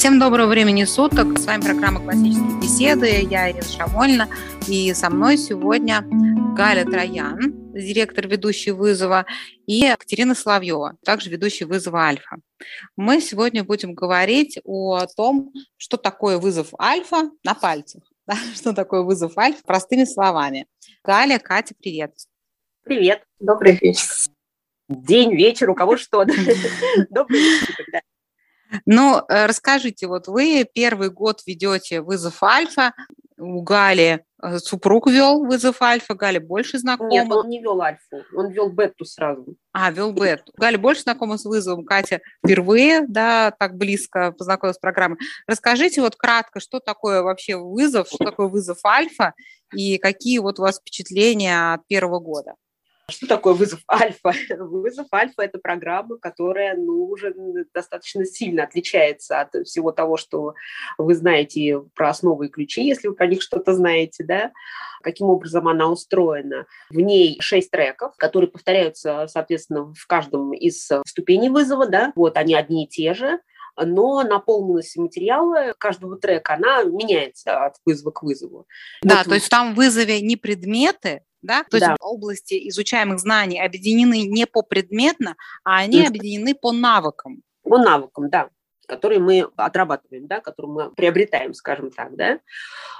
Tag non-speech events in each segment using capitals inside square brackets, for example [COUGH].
Всем доброго времени суток. С вами программа «Классические беседы». Я Ирина Шамольна. И со мной сегодня Галя Троян, директор ведущий вызова, и Екатерина Соловьева, также ведущий вызова «Альфа». Мы сегодня будем говорить о том, что такое вызов «Альфа» на пальцах. [LAUGHS] Да? Что такое вызов «Альфа» простыми словами. Галя, Катя, привет. Привет. Добрый вечер. День, вечер, у кого что. [LAUGHS] Добрый вечер. Ну, э, расскажите, вот вы первый год ведете вызов Альфа, у Гали э, супруг вел вызов Альфа, Галя больше знакома. Нет, он не вел Альфу, он вел Бету сразу. А, вел Бету. Галя больше знакома с вызовом, Катя впервые, да, так близко познакомилась с программой. Расскажите вот кратко, что такое вообще вызов, что такое вызов Альфа и какие вот у вас впечатления от первого года? Что такое вызов альфа? [LAUGHS] Вызов альфа – это программа, которая ну, уже достаточно сильно отличается от всего того, что вы знаете про основы и ключи, если вы про них что-то знаете, да? Каким образом она устроена? В ней шесть треков, которые повторяются, соответственно, в каждом из ступеней вызова, да? Вот они одни и те же, но наполненность материала каждого трека, она меняется от вызова к вызову. Да, вот. то есть там в вызове не предметы, да? То да. есть области изучаемых знаний объединены не по предметно, а они объединены по навыкам. По навыкам, да которые мы отрабатываем, да, которые мы приобретаем, скажем так, да.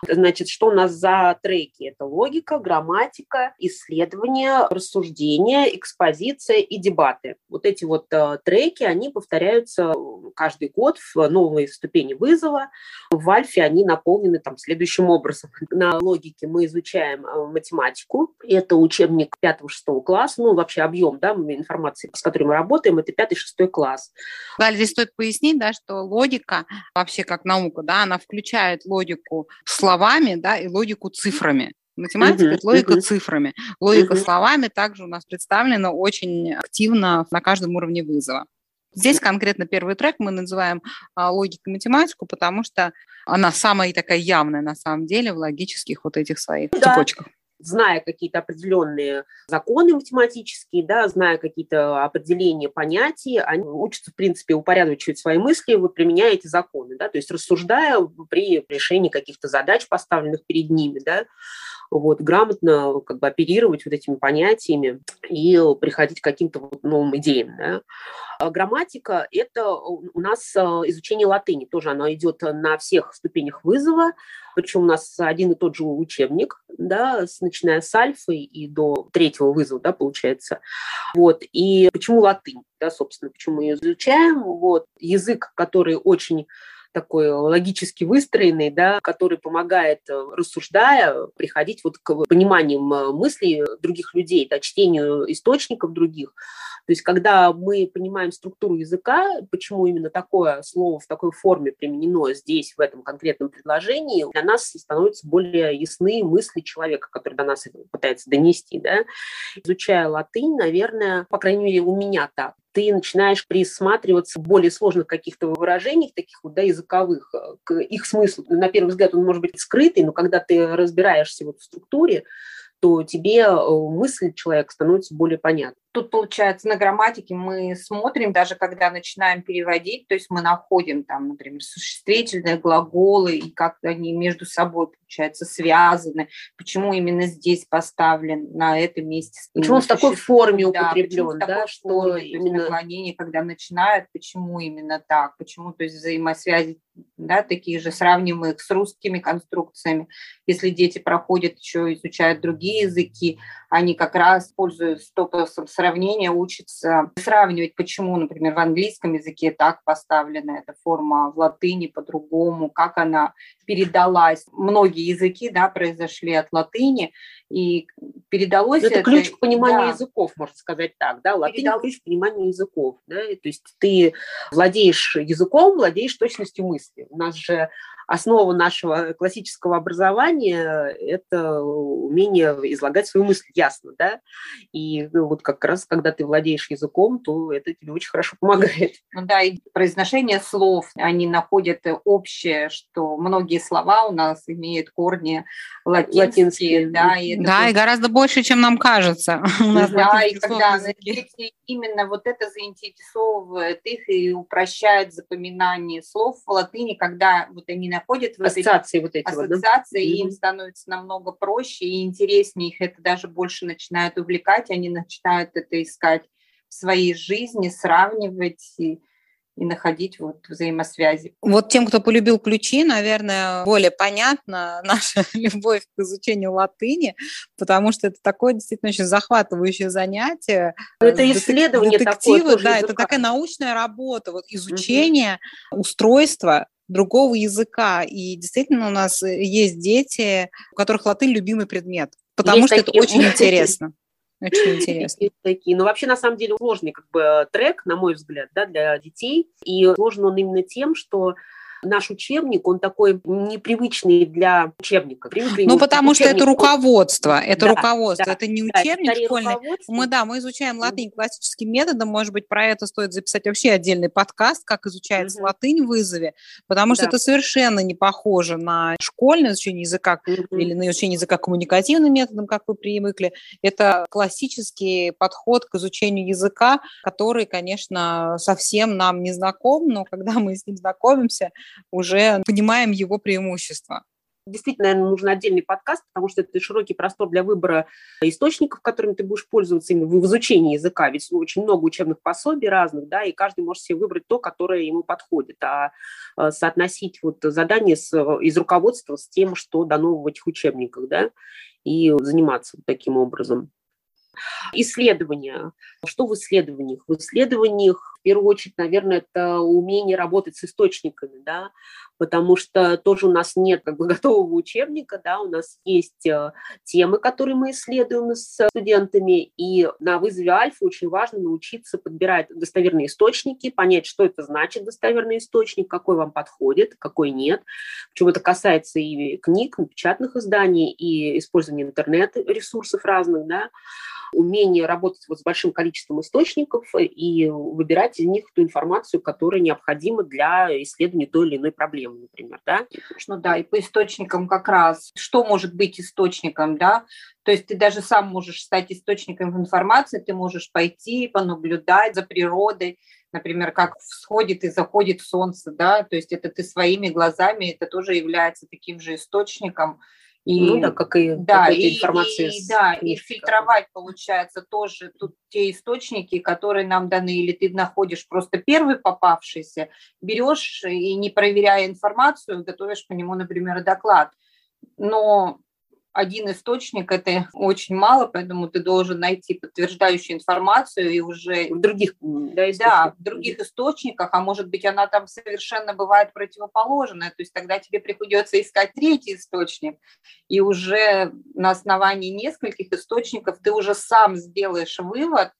Значит, что у нас за треки? Это логика, грамматика, исследование, рассуждение, экспозиция и дебаты. Вот эти вот э, треки, они повторяются каждый год в новой ступени вызова. В Альфе они наполнены там следующим образом. На логике мы изучаем э, математику. Это учебник 5-6 класса, ну, вообще объем, да, информации, с которой мы работаем, это 5-6 класс. Галя, здесь стоит пояснить, да, что логика, вообще как наука, да, она включает логику словами, да, и логику цифрами. Математика uh-huh, это логика uh-huh. цифрами. Логика uh-huh. словами также у нас представлена очень активно на каждом уровне вызова. Здесь конкретно первый трек мы называем а, логикой математику, потому что она самая такая явная на самом деле в логических вот этих своих да. цепочках зная какие-то определенные законы математические, да, зная какие-то определения понятий, они учатся, в принципе, упорядочивать свои мысли, вот применяя эти законы, да, то есть рассуждая при решении каких-то задач, поставленных перед ними, да, вот, грамотно как бы оперировать вот этими понятиями и приходить к каким-то вот новым идеям. Да. А грамматика – это у нас а, изучение латыни, тоже оно идет на всех ступенях вызова, причем у нас один и тот же учебник, да, начиная с альфы и до третьего вызова, да, получается. Вот. И почему латынь, да, собственно, почему мы ее изучаем? Вот. Язык, который очень такой логически выстроенный, да, который помогает, э, рассуждая, приходить вот к пониманиям э, мыслей других людей, да, чтению источников других. То есть когда мы понимаем структуру языка, почему именно такое слово в такой форме применено здесь, в этом конкретном предложении, для нас становятся более ясны мысли человека, который до нас пытается донести. Да? Изучая латынь, наверное, по крайней мере, у меня так, ты начинаешь присматриваться более сложных каких-то выражениях, таких вот, да, языковых, э, к их смыслу. На первый взгляд он может быть скрытый, но когда ты разбираешься вот в структуре, то тебе э, мысль человека становится более понятной. Тут, получается, на грамматике мы смотрим, даже когда начинаем переводить, то есть мы находим там, например, существительные глаголы, и как они между собой, получается, связаны, почему именно здесь поставлен, на этом месте. Почему он в такой форме да, употреблен, да, такой что форме, именно... наклонение, когда начинают, почему именно так, почему, то есть взаимосвязи да, такие же, сравниваем их с русскими конструкциями. Если дети проходят еще, изучают другие языки, они как раз, пользуясь топосом сравнения, учатся сравнивать, почему, например, в английском языке так поставлена эта форма, в латыни по-другому, как она передалась. Многие языки да, произошли от латыни, и передалось это... Это ключ к пониманию да. языков, можно сказать так, да, латынь Передал... ключ к пониманию языков, да, то есть ты владеешь языком, владеешь точностью мысли. У нас же основа нашего классического образования – это умение излагать свою мысль ясно, да, и ну, вот как раз, когда ты владеешь языком, то это тебе очень хорошо помогает. [LAUGHS] Ну да, и произношение слов, они находят общее, что многие слова у нас имеют корни латинские, латинские. да, и, это да, и гораздо больше, чем нам кажется. [LAUGHS] Да, и когда именно вот это заинтересовывает их и упрощает запоминание слов в латыни, когда вот они находят вот ассоциации эти, вот эти ассоциации, вот, да? им становится намного проще и интереснее, их это даже больше начинает увлекать, они начинают это искать в своей жизни, сравнивать и и находить вот взаимосвязи. Вот тем, кто полюбил ключи, наверное, более понятна [LAUGHS] наша любовь к изучению латыни, потому что это такое действительно очень захватывающее занятие. Но это исследование детективы, такое. Да, это такая научная работа, вот изучение угу. устройства другого языка. И действительно у нас есть дети, у которых латынь любимый предмет, потому есть что такие... это очень [LAUGHS] интересно. Очень интересно. Такие. Но вообще, на самом деле, сложный как бы трек, на мой взгляд, да, для детей. И сложен он именно тем, что наш учебник, он такой непривычный для учебника. Привыкли ну, потому что это руководство, это да, руководство, да, это не учебник да, школьный. Мы, да, мы изучаем латынь классическим методом, может быть, про это стоит записать вообще отдельный подкаст, как изучается угу. латынь в вызове, потому что да. это совершенно не похоже на школьное изучение языка угу. или на изучение языка коммуникативным методом, как вы привыкли. Это классический подход к изучению языка, который, конечно, совсем нам не знаком, но когда мы с ним знакомимся, уже понимаем его преимущества. Действительно, наверное, нужен отдельный подкаст, потому что это широкий простор для выбора источников, которыми ты будешь пользоваться именно в изучении языка. Ведь очень много учебных пособий разных, да, и каждый может себе выбрать то, которое ему подходит. А э, соотносить вот задание с, из руководства с тем, что дано в этих учебниках, да, и заниматься таким образом. Исследования. Что в исследованиях? В исследованиях, в первую очередь, наверное, это умение работать с источниками, да, потому что тоже у нас нет как бы [LAUGHS] готового учебника, да, у нас есть э, темы, которые мы исследуем с студентами, и на вызове альфа очень важно научиться подбирать достоверные источники, понять, что это значит достоверный источник, какой вам подходит, какой нет. Причем это касается и книг, печатных изданий, и использования интернет-ресурсов разных, да, умение работать вот с большим количеством источников и выбирать из них ту информацию, которая необходима для исследования той или иной проблемы, например, да? Ну да, и по источникам как раз, что может быть источником, да? То есть ты даже сам можешь стать источником информации, ты можешь пойти, понаблюдать за природой, например, как всходит и заходит солнце, да, то есть это ты своими глазами, это тоже является таким же источником, и, ну да, как и да, и, информации. И, да, и фильтровать, получается, тоже тут те источники, которые нам даны, или ты находишь просто первый попавшийся, берешь и не проверяя информацию, готовишь по нему, например, доклад. Но один источник – это очень мало, поэтому ты должен найти подтверждающую информацию и уже в других, да, да, в других источниках, а может быть, она там совершенно бывает противоположная, то есть тогда тебе приходится искать третий источник, и уже на основании нескольких источников ты уже сам сделаешь вывод,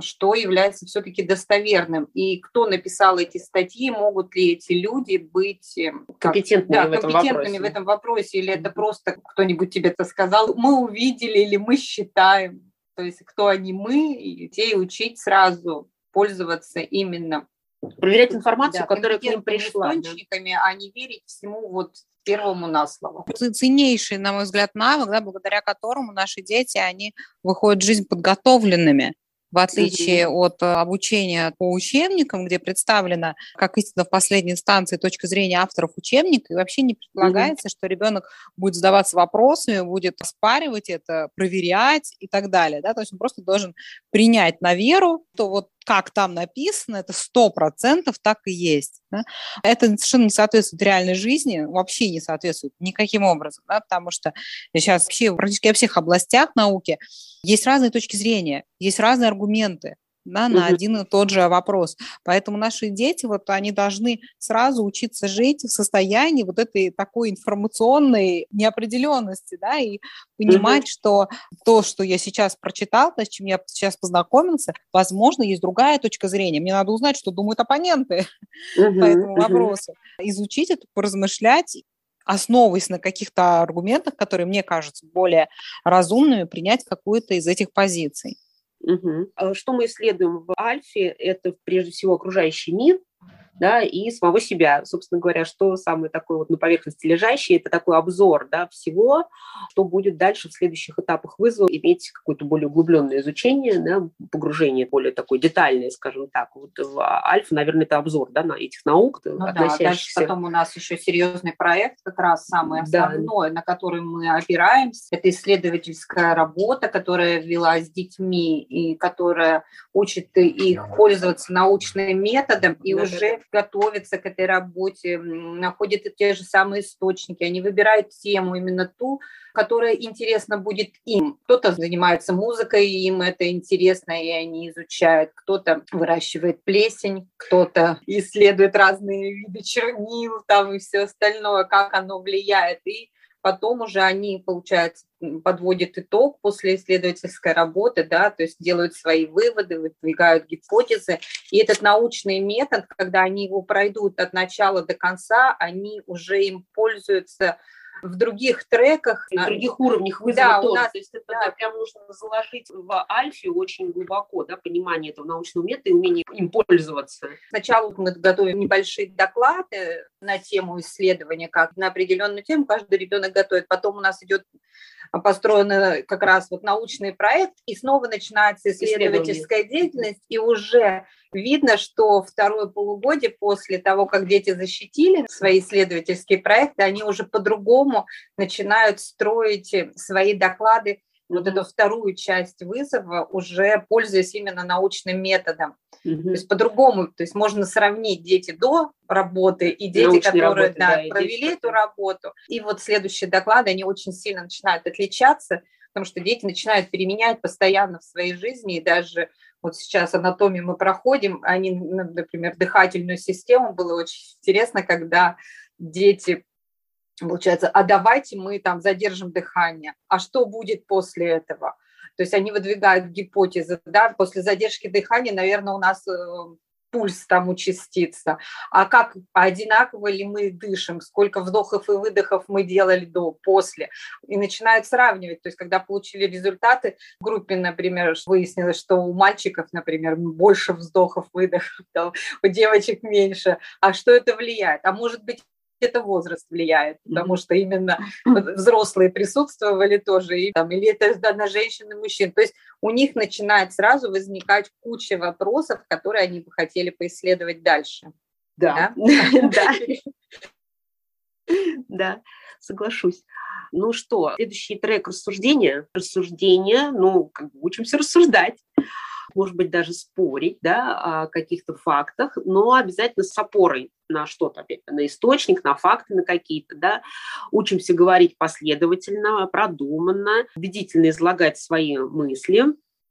что является все-таки достоверным. И кто написал эти статьи, могут ли эти люди быть э, компетентными, да, в, этом компетентными в этом вопросе, или это просто кто-нибудь тебе это сказал, мы увидели или мы считаем. То есть кто они мы, и детей учить сразу пользоваться именно проверять информацию, да, которая к ним пришла. Источниками, да. а не верить всему вот первому на слово. Ценнейший, на мой взгляд, навык, да, благодаря которому наши дети, они выходят в жизнь подготовленными в отличие mm-hmm. от э, обучения по учебникам, где представлена, как истина в последней инстанции, точка зрения авторов учебника, и вообще не предполагается, mm-hmm. что ребенок будет задаваться вопросами, будет оспаривать это, проверять и так далее. Да? То есть он просто должен принять на веру, что вот как там написано, это сто процентов так и есть. Да? Это совершенно не соответствует реальной жизни, вообще не соответствует никаким образом, да? потому что сейчас вообще практически во всех областях науки есть разные точки зрения, есть разные аргументы. Да, на угу. один и тот же вопрос. Поэтому наши дети, вот они должны сразу учиться жить в состоянии вот этой такой информационной неопределенности, да, и понимать, угу. что то, что я сейчас прочитал, то, с чем я сейчас познакомился, возможно, есть другая точка зрения. Мне надо узнать, что думают оппоненты угу. [LAUGHS] по этому вопросу. Изучить это, поразмышлять основываясь на каких-то аргументах, которые мне кажутся более разумными, принять какую-то из этих позиций. Угу. Что мы исследуем в Альфе, это прежде всего окружающий мир, да, и самого себя. Собственно говоря, что самое такое вот на поверхности лежащее, это такой обзор да, всего, что будет дальше в следующих этапах вызова иметь какое-то более углубленное изучение, да, погружение более такое детальное, скажем так. Вот в Альфа, наверное, это обзор да, на этих наук. Ну да, дальше потом у нас еще серьезный проект, как раз самый основной, да. на который мы опираемся. Это исследовательская работа, которая вела с детьми и которая учит их пользоваться научным методом и да, уже готовятся к этой работе, находят те же самые источники, они выбирают тему именно ту, которая интересна будет им. Кто-то занимается музыкой, и им это интересно, и они изучают. Кто-то выращивает плесень, кто-то исследует разные виды чернил там и все остальное, как оно влияет. И потом уже они, получается, подводят итог после исследовательской работы, да, то есть делают свои выводы, выдвигают гипотезы. И этот научный метод, когда они его пройдут от начала до конца, они уже им пользуются в других треках. В других уровнях вызова да, тоже. У нас, То есть это да. прям нужно заложить в альфе очень глубоко, да, понимание этого научного метода и умение им пользоваться. Сначала мы готовим небольшие доклады на тему исследования, как на определенную тему каждый ребенок готовит. Потом у нас идет построен как раз вот научный проект, и снова начинается исследовательская деятельность, и уже видно, что второе полугодие после того, как дети защитили свои исследовательские проекты, они уже по-другому начинают строить свои доклады вот эту вторую часть вызова, уже пользуясь именно научным методом. Угу. То есть по-другому, то есть можно сравнить дети до работы и дети, Научные которые работы, да, да, провели дети. эту работу. И вот следующие доклады, они очень сильно начинают отличаться, потому что дети начинают переменять постоянно в своей жизни, и даже вот сейчас анатомию мы проходим, они, например, дыхательную систему, было очень интересно, когда дети получается, а давайте мы там задержим дыхание, а что будет после этого? То есть они выдвигают гипотезы, да, после задержки дыхания, наверное, у нас э, пульс там участится, а как одинаково ли мы дышим, сколько вдохов и выдохов мы делали до, после, и начинают сравнивать, то есть когда получили результаты в группе, например, выяснилось, что у мальчиков, например, больше вздохов, выдохов, да, у девочек меньше, а что это влияет, а может быть это возраст влияет, потому что именно взрослые присутствовали тоже, и, там, или это да, на женщин и мужчин. То есть у них начинает сразу возникать куча вопросов, которые они бы хотели поисследовать дальше. Да, да, [LAUGHS] да, соглашусь. Ну что, следующий трек рассуждения. Рассуждения, ну, как бы учимся рассуждать может быть, даже спорить да, о каких-то фактах, но обязательно с опорой на что-то, на источник, на факты, на какие-то, да. Учимся говорить последовательно, продуманно, убедительно излагать свои мысли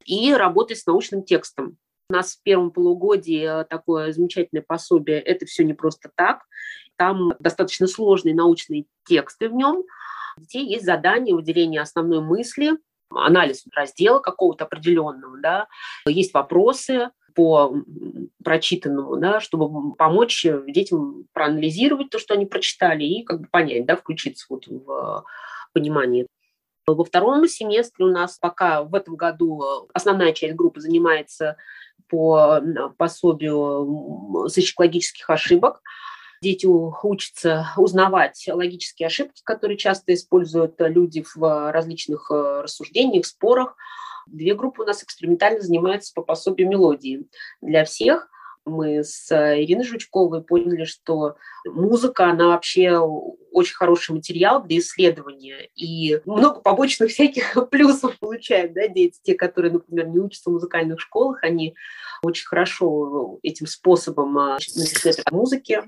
и работать с научным текстом. У нас в первом полугодии такое замечательное пособие «Это все не просто так». Там достаточно сложные научные тексты в нем, где есть задание выделения основной мысли, анализ раздела какого-то определенного, да, есть вопросы по прочитанному, да, чтобы помочь детям проанализировать то, что они прочитали, и как бы понять, да, включиться вот в понимание. Во втором семестре у нас пока в этом году основная часть группы занимается по пособию сочекологических ошибок. Дети учатся узнавать логические ошибки, которые часто используют люди в различных э, рассуждениях, спорах. Две группы у нас экспериментально занимаются по пособию мелодии. Для всех мы с Ириной Жучковой поняли, что музыка, она вообще очень хороший материал для исследования. И много побочных всяких [LAUGHS] плюсов получают да, дети, те, которые, например, не учатся в музыкальных школах, они очень хорошо этим способом начинают музыки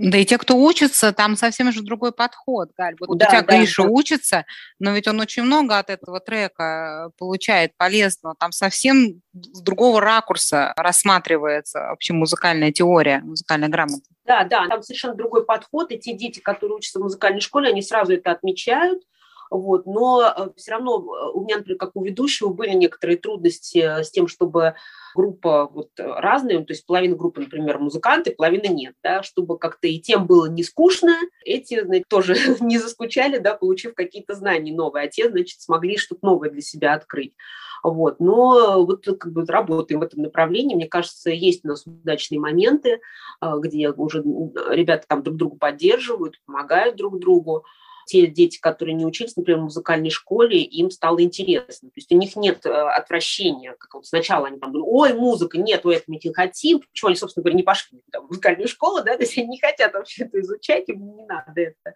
Да и те, кто учится, там совсем же другой подход, Галь. Вот да, у тебя да, Гриша да. учится, но ведь он очень много от этого трека получает полезного. Там совсем с другого ракурса рассматривается вообще музыкальная теория, музыкальная грамота. Да, да, там совершенно другой подход, и те дети, которые учатся в музыкальной школе, они сразу это отмечают, вот, но э, все равно э, у меня, например, как у ведущего, были некоторые трудности с тем, чтобы группа вот разная, то есть половина группы, например, музыканты, половина нет, да, чтобы как-то и тем было не скучно, эти, значит, тоже [LAUGHS] не заскучали, да, получив какие-то знания новые, а те, значит, смогли что-то новое для себя открыть. Вот. Но вот как бы работаем в этом направлении. Мне кажется, есть у нас удачные моменты, где уже ребята там друг друга поддерживают, помогают друг другу те дети, которые не учились, например, в музыкальной школе, им стало интересно. То есть у них нет э, отвращения. Как вот сначала они там думают, ой, музыка, нет, ой, это мы не хотим. Почему они, собственно говоря, не пошли [LAUGHS] там, в музыкальную школу, да, то есть они не хотят вообще это изучать, им не надо это.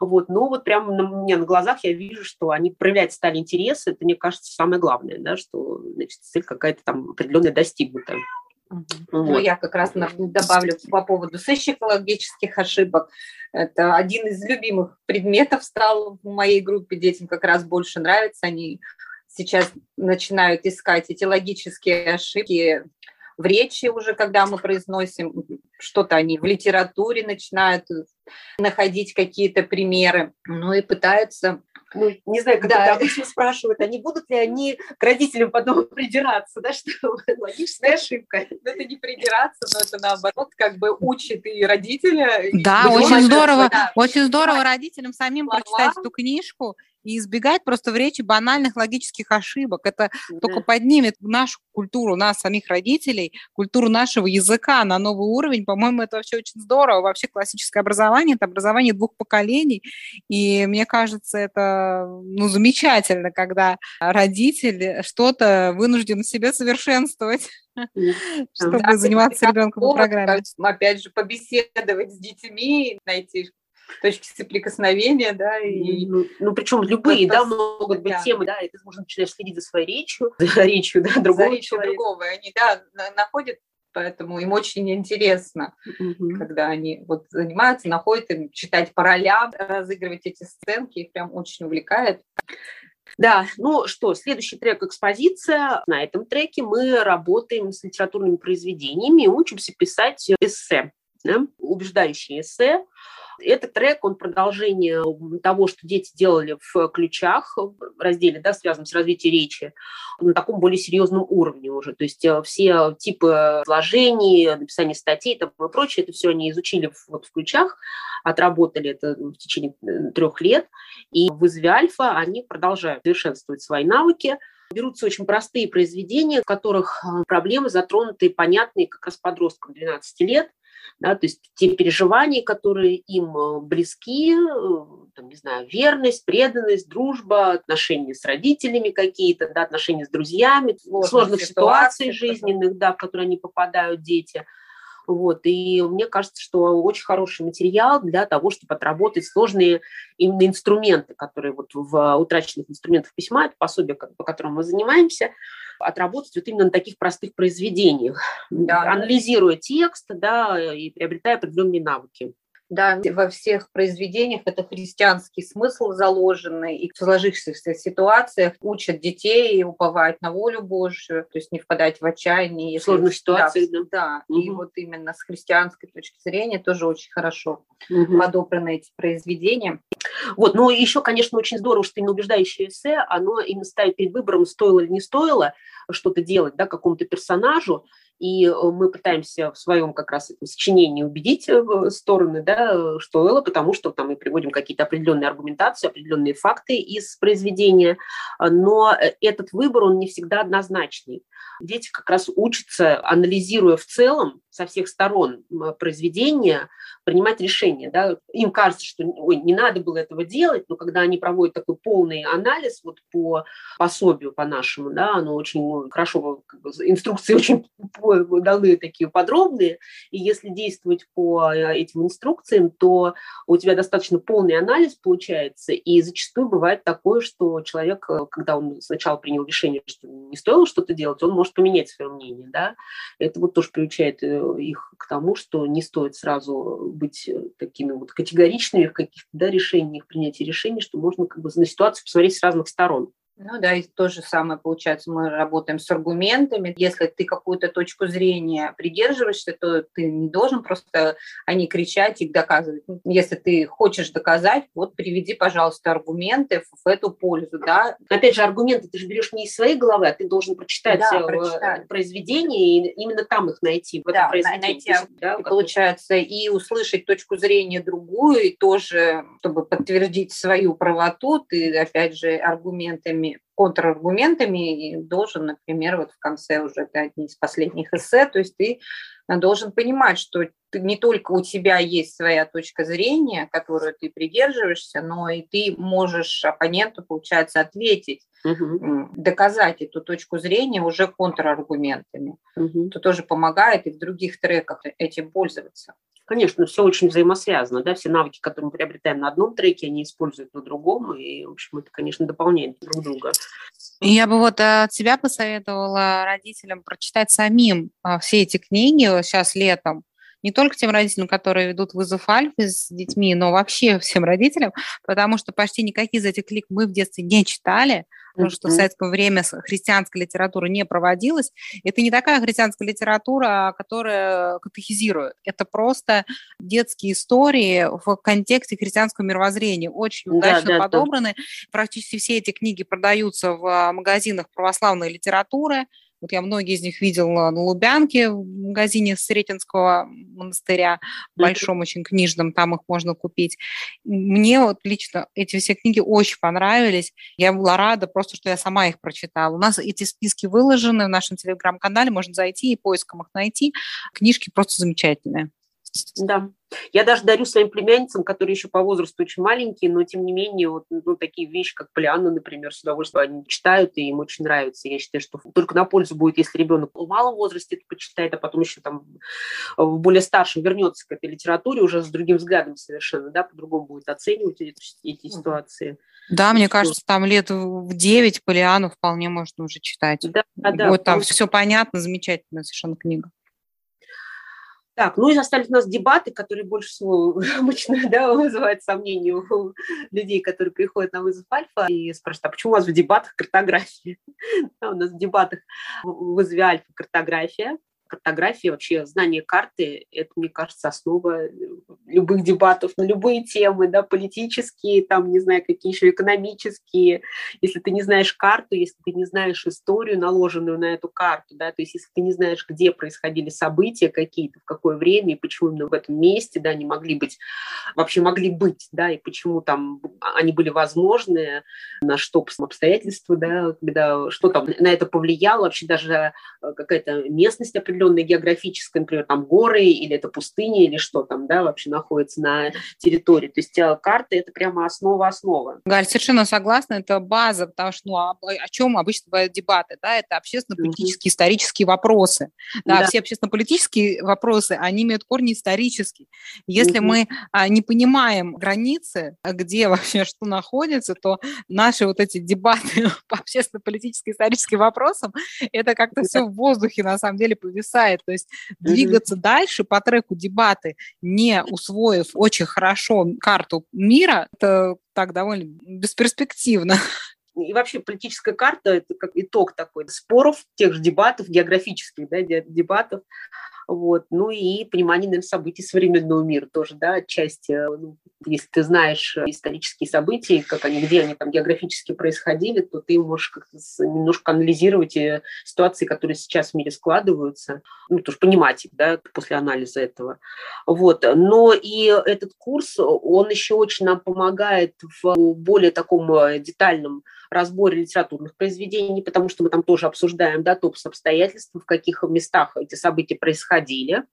Вот, но вот прямо на меня на глазах я вижу, что они проявлять стали интерес, это, мне кажется, самое главное, да, что, значит, цель какая-то там определенная достигнута. Вот. Ну, я как раз добавлю по поводу сыщикологических ошибок. Это один из любимых предметов стал в моей группе. Детям как раз больше нравится. Они сейчас начинают искать эти логические ошибки в речи уже, когда мы произносим что-то, они в литературе начинают находить какие-то примеры, ну и пытаются ну, не знаю, как да. обычно спрашивают, а не будут ли они к родителям потом [LAUGHS] придираться, да, что [LAUGHS] логическая ошибка. Ну, это не придираться, но это наоборот как бы учит и родителя. Да, и очень здорово, да. очень здорово родителям самим Слова. прочитать эту книжку и избегать просто в речи банальных логических ошибок. Это да. только поднимет нашу культуру, нас, самих родителей, культуру нашего языка на новый уровень. По-моему, это вообще очень здорово. Вообще классическое образование – это образование двух поколений. И мне кажется, это ну, замечательно, когда родитель что-то вынужден в себе совершенствовать чтобы да, заниматься ребенком по программе. Опять же, побеседовать с детьми, найти точки соприкосновения, да, и... Ну, ну причем любые, да, могут быть да. темы, да, и ты можно начинаешь следить за своей речью, [LAUGHS] за речью, да, другого за речью человека. другого, они, да, находят поэтому им очень интересно, mm когда они вот занимаются, находят им читать по ролям, разыгрывать эти сценки, их прям очень увлекает. Да, ну что, следующий трек «Экспозиция». На этом треке мы работаем с литературными произведениями и учимся писать эссе, да, убеждающие эссе, этот трек, он продолжение того, что дети делали в ключах, в разделе, да, связанном с развитием речи, на таком более серьезном уровне уже. То есть э, все типы вложений, написания статей и прочее, это все они изучили вот в ключах, отработали это в течение э, трех лет. И в вызове альфа они продолжают совершенствовать свои навыки, берутся очень простые произведения, в которых э, проблемы затронуты понятные как раз подросткам 12 лет – да, то есть те переживания, которые им э, близки, э, там, не знаю, верность, преданность, дружба, отношения с родителями какие-то, да, отношения с друзьями, Сложных сложных ситуаций жизненных, да, в которые они попадают дети. Вот. И мне кажется, что очень хороший материал для того, чтобы отработать сложные именно инструменты, которые вот в утраченных инструментах письма, это пособие, по которому мы занимаемся, отработать вот именно на таких простых произведениях, да. анализируя текст да, и приобретая определенные навыки. Да, во всех произведениях это христианский смысл заложенный, и в сложившихся ситуациях учат детей уповать на волю Божью, то есть не впадать в отчаяние. Если, Сложных ситуаций, да. Да, угу. и вот именно с христианской точки зрения тоже очень хорошо угу. подобраны эти произведения. Вот, но еще, конечно, очень здорово, что именно убеждающее эссе, оно именно ставит перед выбором, стоило или не стоило что-то делать, да, какому-то персонажу, и э, мы пытаемся в своем как раз сочинении убедить э, стороны, да, что Элла, потому что там мы приводим какие-то определенные аргументации, определенные факты из произведения, но э, этот выбор, он не всегда однозначный. Дети как раз учатся, анализируя в целом со всех сторон произведения, принимать решения. Да? Им кажется, что ой, не надо было этого делать, но когда они проводят такой полный анализ вот по пособию по нашему, да, оно очень хорошо, как бы, инструкции [LAUGHS] очень даны такие подробные, и если действовать по э, этим инструкциям, то у тебя достаточно полный анализ получается, и зачастую бывает такое, что человек, э, когда он сначала принял решение, что не стоило что-то делать, он может поменять свое мнение, да. Это вот тоже приучает э, их к тому, что не стоит сразу быть э, такими вот категоричными в каких-то да, решениях, принятии решений, что можно как бы на ситуацию посмотреть с разных сторон. Ну да, и то же самое получается, мы работаем с аргументами. Если ты какую-то точку зрения придерживаешься, то ты не должен просто о ней кричать и доказывать. Если ты хочешь доказать, вот приведи, пожалуйста, аргументы в эту пользу, да. Опять же, аргументы ты же берешь не из своей головы, а ты должен прочитать, да, э, прочитать. произведение и именно там их найти, в да, этом. Найти, есть, да, получается, и услышать точку зрения другую, и тоже, чтобы подтвердить свою правоту, ты, опять же, аргументами контраргументами и должен, например, вот в конце уже это одни из последних эссе, то есть ты должен понимать, что не только у тебя есть своя точка зрения, которую ты придерживаешься, но и ты можешь оппоненту, получается, ответить, угу. доказать эту точку зрения уже контраргументами. Угу. Это тоже помогает и в других треках этим пользоваться. Конечно, все очень взаимосвязано, да, все навыки, которые мы приобретаем на одном треке, они используют на другом, и, в общем, это, конечно, дополняет друг друга. Я бы вот от себя посоветовала родителям прочитать самим а, все эти книги сейчас летом, не только тем родителям, которые ведут вызов альфы с детьми, но вообще всем родителям, потому что почти никакие из этих книг мы в детстве не читали, потому что в советское время христианская литература не проводилась. Это не такая христианская литература, которая катехизирует. Это просто детские истории в контексте христианского мировоззрения, очень удачно да, да, подобраны. Да. Практически все эти книги продаются в магазинах православной литературы. Вот я многие из них видела на Лубянке в магазине Сретенского монастыря, большом очень книжном, там их можно купить. Мне вот лично эти все книги очень понравились. Я была рада просто, что я сама их прочитала. У нас эти списки выложены в нашем телеграм-канале, можно зайти и поиском их найти. Книжки просто замечательные. Да. Я даже дарю своим племянницам, которые еще по возрасту очень маленькие, но тем не менее вот, ну, такие вещи, как Полианна, например, с удовольствием они читают, и им очень нравится. Я считаю, что только на пользу будет, если ребенок в малом возрасте это почитает, а потом еще там в более старшем вернется к этой литературе уже с другим взглядом совершенно, да, по-другому будет оценивать эти, эти ситуации. Да, мне кажется, там лет в 9 Полиану вполне можно уже читать. Да, да. Вот там все понятно, замечательная совершенно книга. Так, ну и остались у нас дебаты, которые больше всего [LAUGHS] обычно да, вызывают сомнения у людей, которые приходят на вызов Альфа и спрашивают, а почему у вас в дебатах картография? [LAUGHS] У нас в дебатах в вызове Альфа картография, картография, вообще знание карты, это, мне кажется, основа любых дебатов на любые темы, да, политические, там, не знаю, какие еще экономические. Если ты не знаешь карту, если ты не знаешь историю, наложенную на эту карту, да, то есть если ты не знаешь, где происходили события какие-то, в какое время и почему именно в этом месте, да, они могли быть, вообще могли быть, да, и почему там они были возможны, на что обстоятельства, да, когда что там на это повлияло, вообще даже э, какая-то местность определенная, определенной географической, например, там горы или это пустыня или что там, да, вообще находится на территории. То есть карты – это прямо основа-основа. Галь, совершенно согласна, это база, потому что, ну, о, о чем обычно бывают дебаты, да, это общественно-политические, mm-hmm. исторические вопросы. Да, да, все общественно-политические вопросы, они имеют корни исторические. Если mm-hmm. мы а, не понимаем границы, где [LAUGHS] вообще что находится, то наши вот эти дебаты [LAUGHS] по общественно-политическим историческим вопросам, это как-то все в воздухе на самом деле повисает зависает. То есть mm-hmm. двигаться дальше по треку дебаты, не усвоив очень хорошо карту мира, это так довольно бесперспективно. И вообще политическая карта – это как итог такой споров, тех же дебатов, географических да, дебатов. Вот. Ну и понимание, наверное, событий современного мира тоже, да, отчасти. Ну, если ты знаешь исторические события, как они, где они там географически происходили, то ты можешь как-то немножко анализировать э, ситуации, которые сейчас в мире складываются, ну, тоже понимать их, да, после анализа этого. Вот. Но и этот курс, он еще очень нам помогает в более таком э, детальном разборе литературных произведений, потому что мы там тоже обсуждаем да, топ обстоятельств, в каких местах эти события происходили,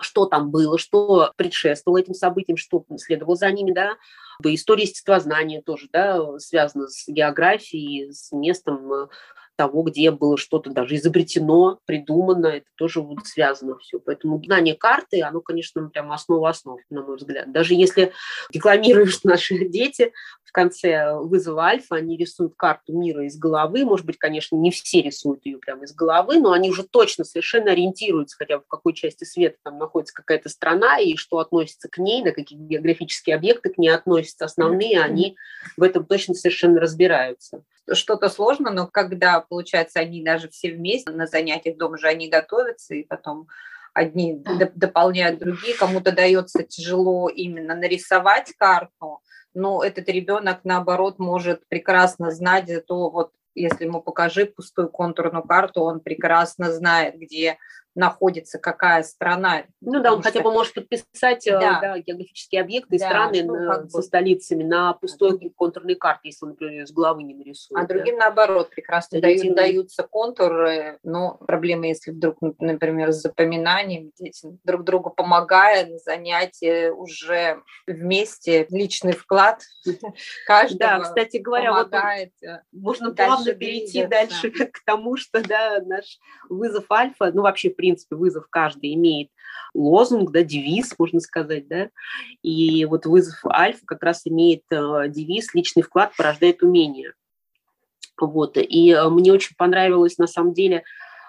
что там было, что предшествовало этим событиям, что следовало за ними, да, история естествознания тоже, да, связана с географией, с местом того, где было что-то даже изобретено, придумано, это тоже вот связано все. Поэтому знание карты, оно, конечно, прям основа основ, на мой взгляд. Даже если декламируешь, что [LAUGHS] наши дети в конце вызова альфа они рисуют карту мира из головы. Может быть, конечно, не все рисуют ее прямо из головы, но они уже точно совершенно ориентируются, хотя бы в какой части света там находится какая-то страна и что относится к ней, на какие географические объекты к ней относятся основные, они в этом точно совершенно разбираются что-то сложно, но когда, получается, они даже все вместе на занятиях дома же они готовятся, и потом одни дополняют другие, кому-то дается тяжело именно нарисовать карту, но этот ребенок, наоборот, может прекрасно знать, зато вот если ему покажи пустую контурную карту, он прекрасно знает, где находится какая страна. Ну да, он что... хотя бы может подписать э, да. Да, географические объекты да, страны что, на, со столицами на пустой да. контурной карте, если например, с головы не нарисует. А да. другим, наоборот, прекрасно дают, даются контуры, но проблема, если вдруг, например, с запоминанием, дети друг другу помогая, занятия уже вместе, личный вклад [LAUGHS] каждого Да, кстати говоря, помогает. вот э, можно плавно перейти дальше [LAUGHS] к тому, что да, наш вызов альфа, ну вообще, в принципе, вызов каждый имеет лозунг, да, девиз, можно сказать, да, и вот вызов альфа как раз имеет э, девиз «Личный вклад порождает умение». Вот, и э, мне очень понравилось, на самом деле,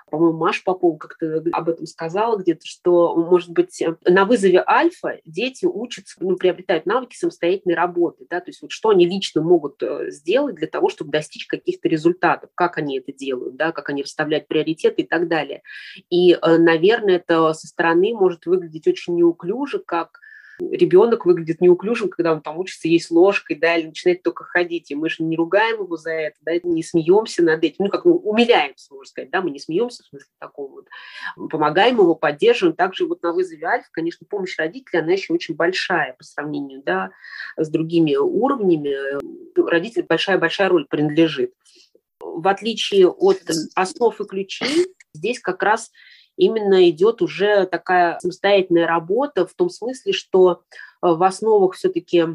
по-моему, Маша Попова как-то об этом сказала где-то, что, может быть, на вызове альфа дети учатся, ну, приобретают навыки самостоятельной работы, да, то есть вот что они лично могут э, сделать для того, чтобы достичь каких-то результатов, как они это делают, да, как они расставляют приоритеты и так далее. И, э, наверное, это со стороны может выглядеть очень неуклюже, как ребенок выглядит неуклюжим, когда он там учится есть ложкой, да, или начинает только ходить, и мы же не ругаем его за это, да, не смеемся над этим, ну, как ну, умиляемся, можно сказать, да, мы не смеемся в смысле такого вот, помогаем его, поддерживаем. Также вот на вызове альфа, конечно, помощь родителей, она еще очень большая по сравнению, да, с другими уровнями. Родитель большая-большая роль принадлежит. В отличие от основ и ключей, здесь как раз именно идет уже такая самостоятельная работа в том смысле, что э, в основах все-таки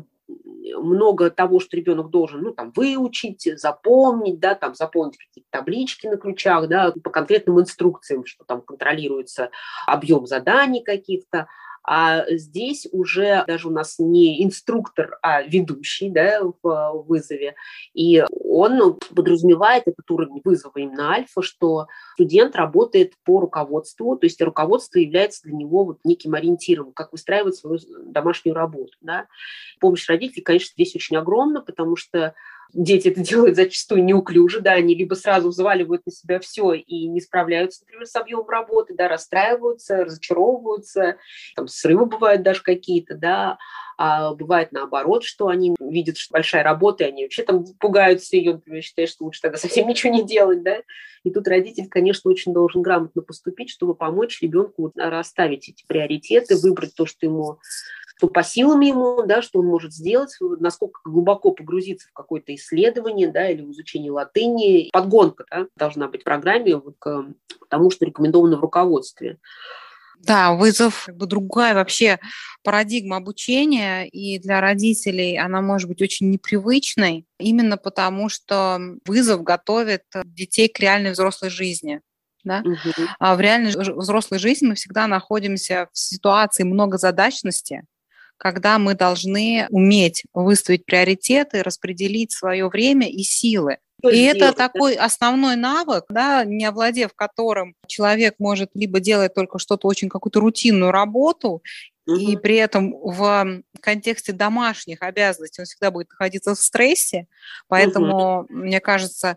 много того, что ребенок должен, ну, там, выучить, запомнить, да, там, заполнить какие-то таблички на ключах, да, по конкретным инструкциям, что там контролируется объем заданий каких-то, а здесь уже даже у нас не инструктор, а ведущий да, в вызове. И он подразумевает этот уровень вызова именно альфа, что студент работает по руководству, то есть руководство является для него вот неким ориентиром, как выстраивать свою домашнюю работу. Да. Помощь родителей, конечно, здесь очень огромна, потому что дети это делают зачастую неуклюже, да, они либо сразу взваливают на себя все и не справляются, например, с объемом работы, да, расстраиваются, разочаровываются, там срывы бывают даже какие-то, да, а бывает наоборот, что они видят, что большая работа, и они вообще там пугаются ее, например, считают, что лучше тогда совсем ничего не делать, да, и тут родитель, конечно, очень должен грамотно поступить, чтобы помочь ребенку расставить эти приоритеты, выбрать то, что ему что по силам ему, да, что он может сделать, насколько глубоко погрузиться в какое-то исследование, да, или в изучение латыни. Подгонка да, должна быть в программе вот к тому, что рекомендовано в руководстве. Да, вызов как бы другая вообще парадигма обучения, и для родителей она может быть очень непривычной, именно потому что вызов готовит детей к реальной взрослой жизни. Да? Угу. А в реальной взрослой жизни мы всегда находимся в ситуации многозадачности, когда мы должны уметь выставить приоритеты, распределить свое время и силы. И это такой основной навык, да, не овладев которым человек может либо делать только что-то очень какую-то рутинную работу, угу. и при этом в контексте домашних обязанностей он всегда будет находиться в стрессе. Поэтому, угу. мне кажется,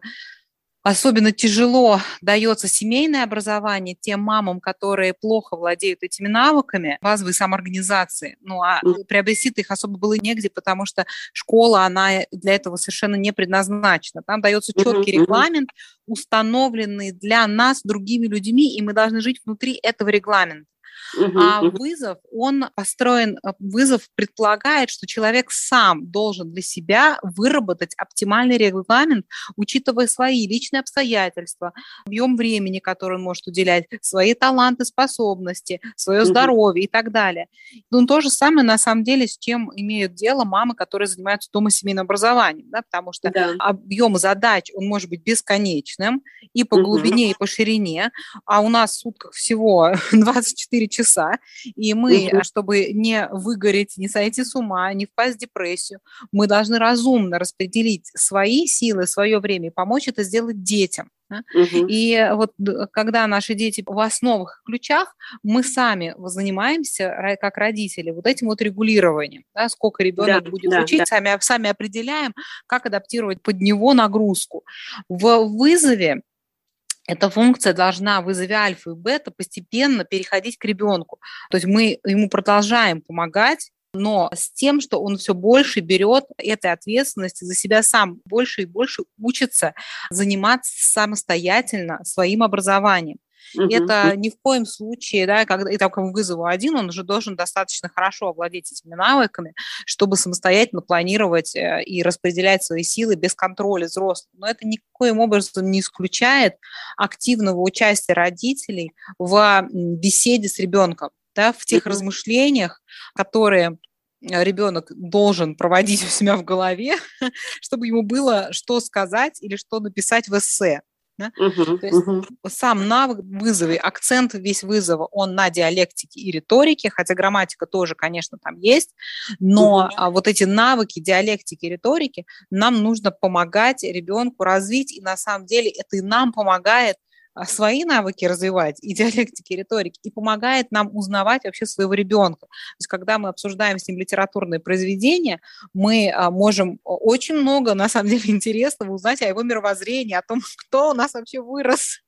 Особенно тяжело дается семейное образование тем мамам, которые плохо владеют этими навыками базовой самоорганизации. Ну, а приобрести их особо было негде, потому что школа, она для этого совершенно не предназначена. Там дается четкий регламент, установленный для нас другими людьми, и мы должны жить внутри этого регламента. Угу, а угу. вызов, он построен, э, вызов предполагает, что человек сам должен для себя выработать оптимальный регламент, учитывая свои личные обстоятельства, объем времени, который он может уделять, свои таланты, способности, свое угу. здоровье и так далее. Ну, то же самое, на самом деле, с чем имеют дело мамы, которые занимаются дома семейным образованием, да, потому что да. объем задач, он может быть бесконечным и по глубине, и по ширине, а у нас в сутках всего [LAUGHS] 24 24 часа, и мы, угу. чтобы не выгореть, не сойти с ума, не впасть в депрессию, мы должны разумно распределить свои силы, свое время и помочь это сделать детям. Угу. И вот когда наши дети в основных ключах, мы сами занимаемся, как родители, вот этим вот регулированием, да, сколько ребенок да, будет да, учить, да. Сами, сами определяем, как адаптировать под него нагрузку. В вызове эта функция должна в вызове альфа и бета постепенно переходить к ребенку. То есть мы ему продолжаем помогать, но с тем, что он все больше берет этой ответственности за себя сам, больше и больше учится заниматься самостоятельно своим образованием. Uh-huh. Это ни в коем случае, да, когда и такому вызову один, он уже должен достаточно хорошо овладеть этими навыками, чтобы самостоятельно планировать э, и распределять свои силы без контроля взрослых. Но это никоим образом не исключает активного участия родителей в беседе с ребенком да, в тех размышлениях, которые э, ребенок должен проводить [LAUGHS] у себя в голове, чтобы ему было что сказать или что написать в эссе. Да? Uh-huh, То есть uh-huh. сам навык вызовы, акцент весь вызова, он на диалектике и риторике, хотя грамматика тоже, конечно, там есть, но uh-huh. вот эти навыки диалектики и риторики нам нужно помогать ребенку развить, и на самом деле это и нам помогает свои навыки развивать, и [LAUGHS] диалектики, и риторики, и помогает нам узнавать вообще своего ребенка. То есть, когда мы обсуждаем с ним литературные произведения, мы а, можем очень много, на самом деле, [LAUGHS] интересного узнать о его мировоззрении, о том, [LAUGHS] кто у нас вообще вырос,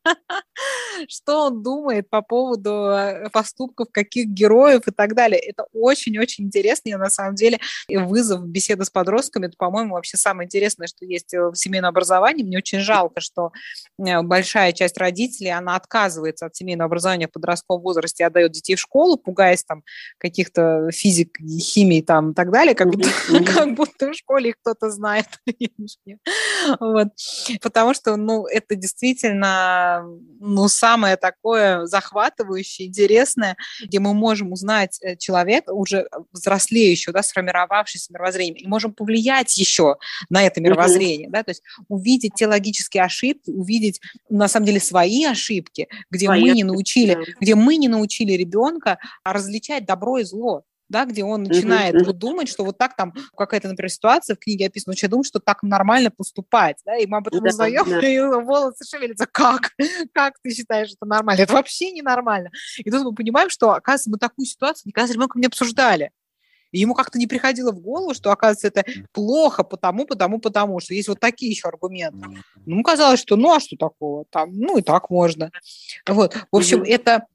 что он думает по поводу а, поступков каких героев и так далее. Это очень-очень интересно, и на самом деле вызов беседы с подростками, это, по-моему, вообще самое интересное, что есть э, в семейном образовании. Мне очень жалко, что э, большая часть родителей родителей, она отказывается от семейного образования в подростковом возрасте и отдает детей в школу, пугаясь там каких-то физик, химии там и так далее, как будто, как будто в школе их кто-то знает. [LAUGHS] вот. Потому что, ну, это действительно, ну, самое такое захватывающее, интересное, где мы можем узнать э, человека, уже взрослеющего, да, сформировавшийся мировоззрением, и можем повлиять еще на это мировоззрение, да, то есть увидеть те логические ошибки, увидеть, на самом деле, свои свои ошибки, где свои мы не научили, где мы не научили ребенка различать добро и зло да, где он начинает вот думать, что вот так там какая-то, например, ситуация в книге описана, он думает, что так нормально поступать, да, и мы об этом да, узнаем, да. [LAUGHS] и волосы шевелятся, как? Как ты считаешь, это нормально? Это вообще ненормально. И тут мы понимаем, что, оказывается, мы такую ситуацию никогда с ребенком не обсуждали. И ему как-то не приходило в голову, что, оказывается, это плохо потому, потому, потому, что есть вот такие еще аргументы. Ну, казалось, что ну, а что такого? Там, ну, и так можно. Вот. В общем, это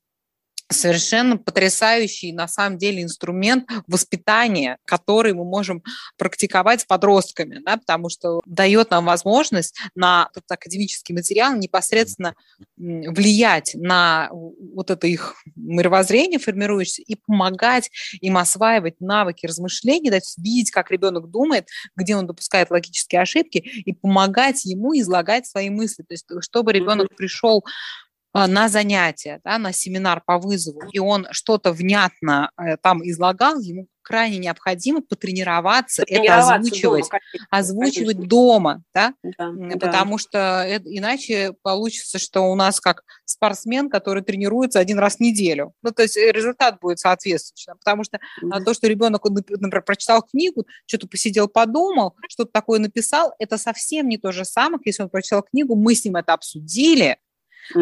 совершенно потрясающий на самом деле инструмент воспитания, который мы можем практиковать с подростками, да, потому что дает нам возможность на этот академический материал непосредственно влиять на вот это их мировоззрение формирующееся и помогать им осваивать навыки размышлений, дать видеть, как ребенок думает, где он допускает логические ошибки, и помогать ему излагать свои мысли. То есть чтобы ребенок пришел на занятие, да, на семинар по вызову, и он что-то внятно э, там излагал, ему крайне необходимо потренироваться, это озвучивать, дома, конечно, озвучивать конечно. дома, да? Да, потому да. что это, иначе получится, что у нас как спортсмен, который тренируется один раз в неделю. Ну, то есть э, результат будет соответствующий, потому что mm-hmm. то, что ребенок, например, прочитал книгу, что-то посидел, подумал, что-то такое написал, это совсем не то же самое, если он прочитал книгу, мы с ним это обсудили,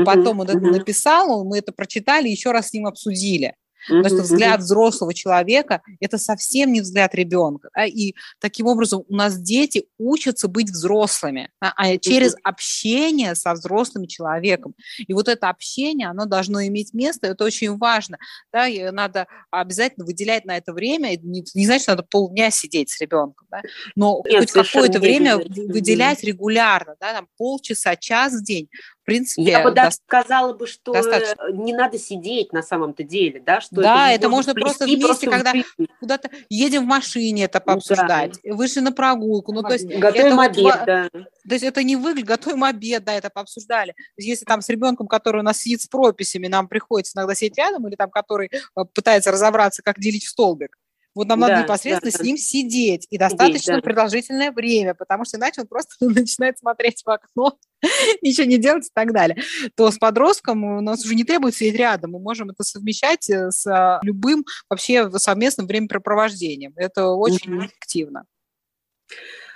Потом он это написал, мы это прочитали, еще раз с ним обсудили. Потому что взгляд взрослого человека – это совсем не взгляд ребенка. Да? И таким образом у нас дети учатся быть взрослыми, да? а через общение со взрослым человеком. И вот это общение, оно должно иметь место, это очень важно. Да? И надо обязательно выделять на это время, не, не значит, что надо полдня сидеть с ребенком, да? но Нет, хоть какое-то время выделять регулярно, да? там полчаса, час в день, принципе... Я бы даже сказала бы, что достаточно. не надо сидеть на самом-то деле, да? Что да, это, это можно просто вместе, просто когда куда-то едем в машине это пообсуждать, да. вышли на прогулку, ну то есть... Готовим это обед, вот, да. То есть это не выглядит, готовим обед, да, это пообсуждали. Если там с ребенком, который у нас сидит с прописями, нам приходится иногда сидеть рядом, или там который э, пытается разобраться, как делить столбик, Вот нам да, надо непосредственно да, с ним сидеть и достаточно сидеть, да. продолжительное время, потому что иначе он просто [LAUGHS] начинает смотреть в окно, [LAUGHS] ничего не делать и так далее. То с подростком у нас уже не требуется сидеть рядом, мы можем это совмещать э, с а, любым вообще совместным времяпрепровождением. Это очень mm-hmm. эффективно.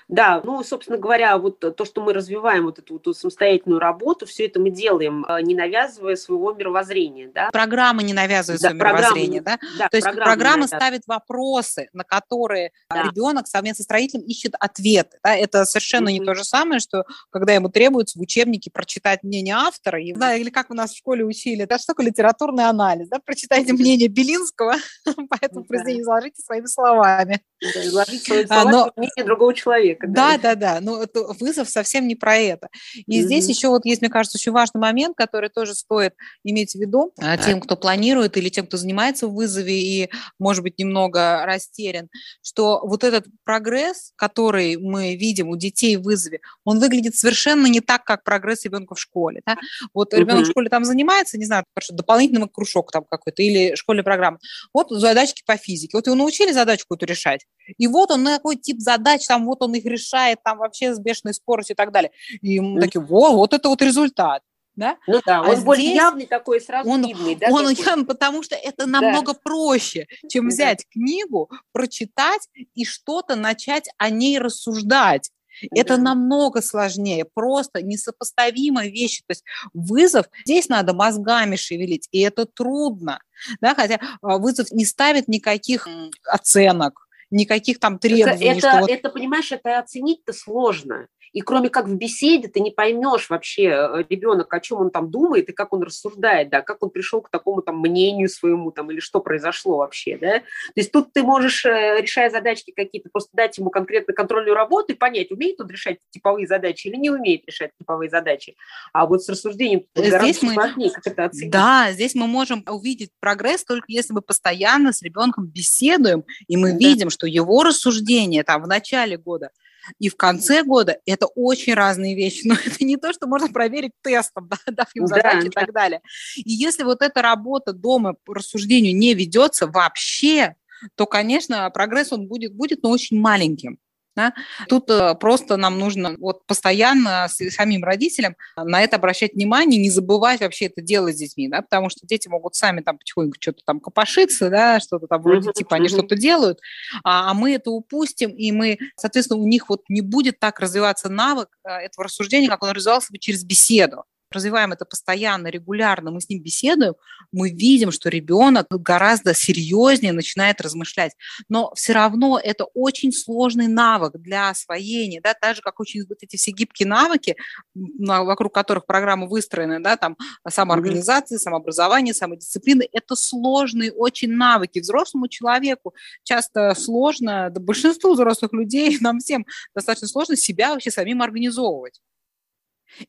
Да, ну, собственно говоря, вот то, что мы развиваем вот эту вот самостоятельную работу, все это мы делаем, э, не навязывая своего мировоззрения, да. Программа не навязывает да, свое мировоззрение, да? да? То есть программа, программа ставит вопросы, на которые да. ребенок совместно с родителем ищет ответы. Да? Это совершенно mm-hmm. не то же самое, что когда ему требуется в учебнике прочитать мнение автора, и, да, или как у нас в школе учили, это что такое литературный анализ, да? Прочитайте мнение Белинского, [LAUGHS] поэтому произведение изложите своими словами. Изложите своими а, словами мнение другого человека человека. Да, да, да. Но это вызов совсем не про это. И mm-hmm. здесь еще вот есть, мне кажется, очень важный момент, который тоже стоит иметь в виду а, тем, кто планирует или тем, кто занимается в вызове и, может быть, немного растерян, что вот этот прогресс, который мы видим у детей в вызове, он выглядит совершенно не так, как прогресс ребенка в школе. Да? Вот mm-hmm. ребенок в школе там занимается, не знаю, дополнительный кружок там какой-то или школьная программа. Вот задачки по физике. Вот его научили задачку эту решать. И вот он на какой тип задач, там вот он их решает там вообще с бешеной скоростью и так далее. И мы такие, во, вот это вот результат. Да? Ну да, а он здесь более явный такой, сразу он, видный. Да, он явный, потому что это намного да. проще, чем взять да. книгу, прочитать и что-то начать о ней рассуждать. Это да. намного сложнее, просто несопоставимая вещь. То есть вызов, здесь надо мозгами шевелить, и это трудно. Да? Хотя а, вызов не ставит никаких оценок, никаких там требований. Это, это, вот... это понимаешь, это оценить-то сложно. И кроме как в беседе ты не поймешь вообще э, ребенок, о чем он там думает и как он рассуждает, да, как он пришел к такому там мнению своему там или что произошло вообще, да. То есть тут ты можешь, э, решая задачки какие-то, просто дать ему конкретно контрольную работу и понять, умеет он решать типовые задачи или не умеет решать типовые задачи. А вот с рассуждением здесь мы... сложнее, как это оценить. Да, здесь мы можем увидеть прогресс только если мы постоянно с ребенком беседуем, и мы да. видим, что его рассуждения там в начале года – и в конце года это очень разные вещи. [LAUGHS] Но это не то, что можно проверить тестом, да, дав им задачи да, и так далее. И если вот эта работа дома по рассуждению не ведется вообще, то, конечно, прогресс он будет, будет, но очень маленьким. Да? Тут э, просто нам нужно вот постоянно с самим родителям на это обращать внимание, не забывать вообще это делать с детьми, да, потому что дети могут сами там потихоньку что-то там копошиться, да, что-то там вроде типа они что-то делают, а, а мы это упустим, и мы, соответственно, у них вот не будет так развиваться навык э, этого рассуждения, как он развивался бы через беседу развиваем это постоянно, регулярно, мы с ним беседуем, мы видим, что ребенок гораздо серьезнее начинает размышлять. Но все равно это очень сложный навык для освоения, да, так же, как очень вот эти все гибкие навыки, вокруг которых программы выстроены, да, там самоорганизация, самообразование, самодисциплины, это сложные очень навыки. Взрослому человеку часто сложно, да большинству взрослых людей, [LAUGHS] нам всем достаточно сложно себя вообще самим организовывать.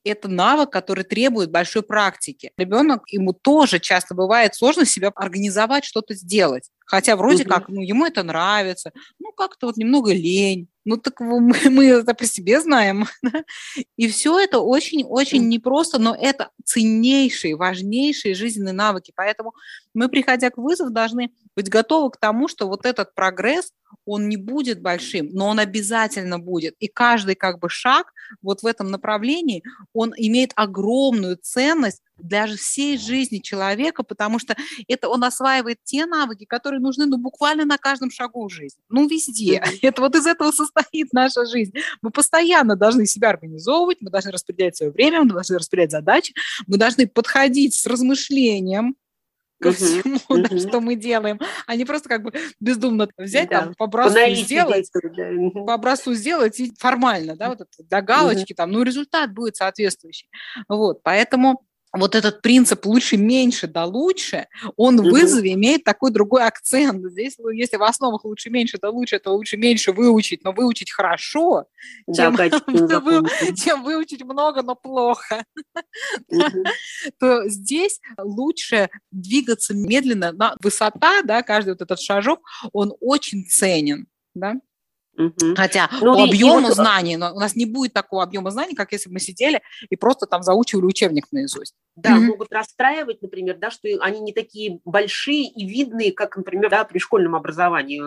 Это навык, который требует большой практики. Ребенок, ему тоже часто бывает сложно себя организовать, что-то сделать. Хотя вроде угу. как, ну, ему это нравится, ну, как-то вот немного лень. Ну, так мы, [LAUGHS] мы это по себе знаем. [LAUGHS] И все это очень-очень непросто, но это ценнейшие, важнейшие жизненные навыки. Поэтому мы, приходя к вызову, должны быть готовы к тому, что вот этот прогресс, он не будет большим, но он обязательно будет. И каждый как бы шаг вот в этом направлении, он имеет огромную ценность для всей жизни человека, потому что это он осваивает те навыки, которые нужны ну, буквально на каждом шагу в жизни, ну, везде. [LAUGHS] Это вот из этого состоит наша жизнь. Мы постоянно должны себя организовывать, мы должны распределять свое время, мы должны распределять задачи, мы должны подходить с размышлением, [LAUGHS] ко всему, uh-huh, да, что мы делаем, а не просто как бы бездумно взять, да. там, по образцу сделать, да. по образцу сделать и формально, да, вот это, до галочки uh-huh. там, ну, результат будет соответствующий. Вот, поэтому вот этот принцип лучше меньше да лучше, он в вызове имеет такой другой акцент. Здесь, ну, если в основах лучше меньше да лучше, то лучше меньше выучить, но выучить хорошо, чем, да, [LAUGHS] вы, чем выучить много, но плохо. [LAUGHS] То здесь лучше двигаться медленно. Высота, да, каждый вот этот шажок, он очень ценен. Да? Угу. Хотя ну, по объему вот... знаний, но у нас не будет такого объема знаний, как если бы мы сидели и просто там заучивали учебник наизусть. Да, угу. могут расстраивать, например, да, что они не такие большие и видные, как, например, да, при школьном образовании.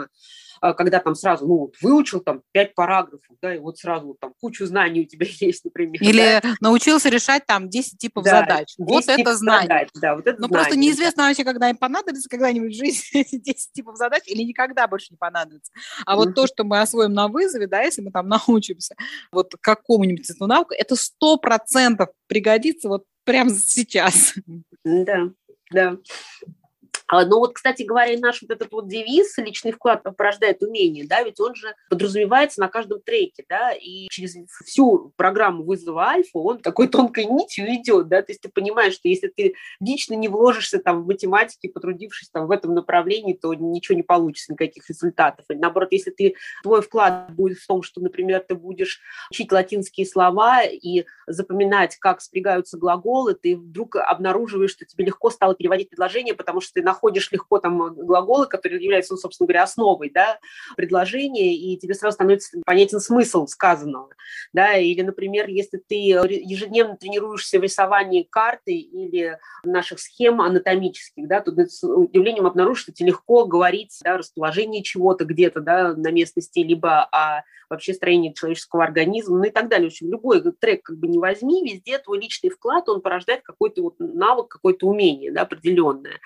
А, когда там сразу, ну, выучил там пять параграфов, да, и вот сразу там кучу знаний у тебя [LAUGHS] есть, например. Или да? научился решать там 10 типов да, задач. 10 вот это знание. Задач, да, вот это Но знание, просто неизвестно вообще, когда им понадобится когда-нибудь в жизни [LAUGHS] эти 10 типов задач, или никогда больше не понадобится. А вот то, что мы освоим на вызове, да, если мы там [LAUGHS] научимся вот какому-нибудь эту науку, это сто процентов пригодится вот прямо сейчас. Да, да. А, Но ну вот, кстати говоря, наш вот этот вот девиз «личный вклад порождает умение», да, ведь он же подразумевается на каждом треке, да, и через всю программу вызова альфа он такой тонкой нитью идет, да, то есть ты понимаешь, что если ты лично не вложишься там в математике, потрудившись там в этом направлении, то ничего не получится, никаких результатов. И наоборот, если ты, твой вклад будет в том, что, например, ты будешь учить латинские слова и запоминать, как спрягаются глаголы, ты вдруг обнаруживаешь, что тебе легко стало переводить предложение, потому что ты находишь легко там э, глаголы, которые являются, ну, собственно говоря, основой да, предложения, и тебе сразу становится понятен смысл сказанного. Да? Или, например, если ты ежедневно тренируешься в рисовании карты или наших схем анатомических, да, то ты с удивлением обнаружишь, что тебе легко говорить да, расположение чего-то где-то да, на местности, либо о вообще строении человеческого организма, ну и так далее. В общем, любой трек как бы не возьми, везде твой личный вклад, он порождает какой-то вот навык, какое-то умение да, определенное.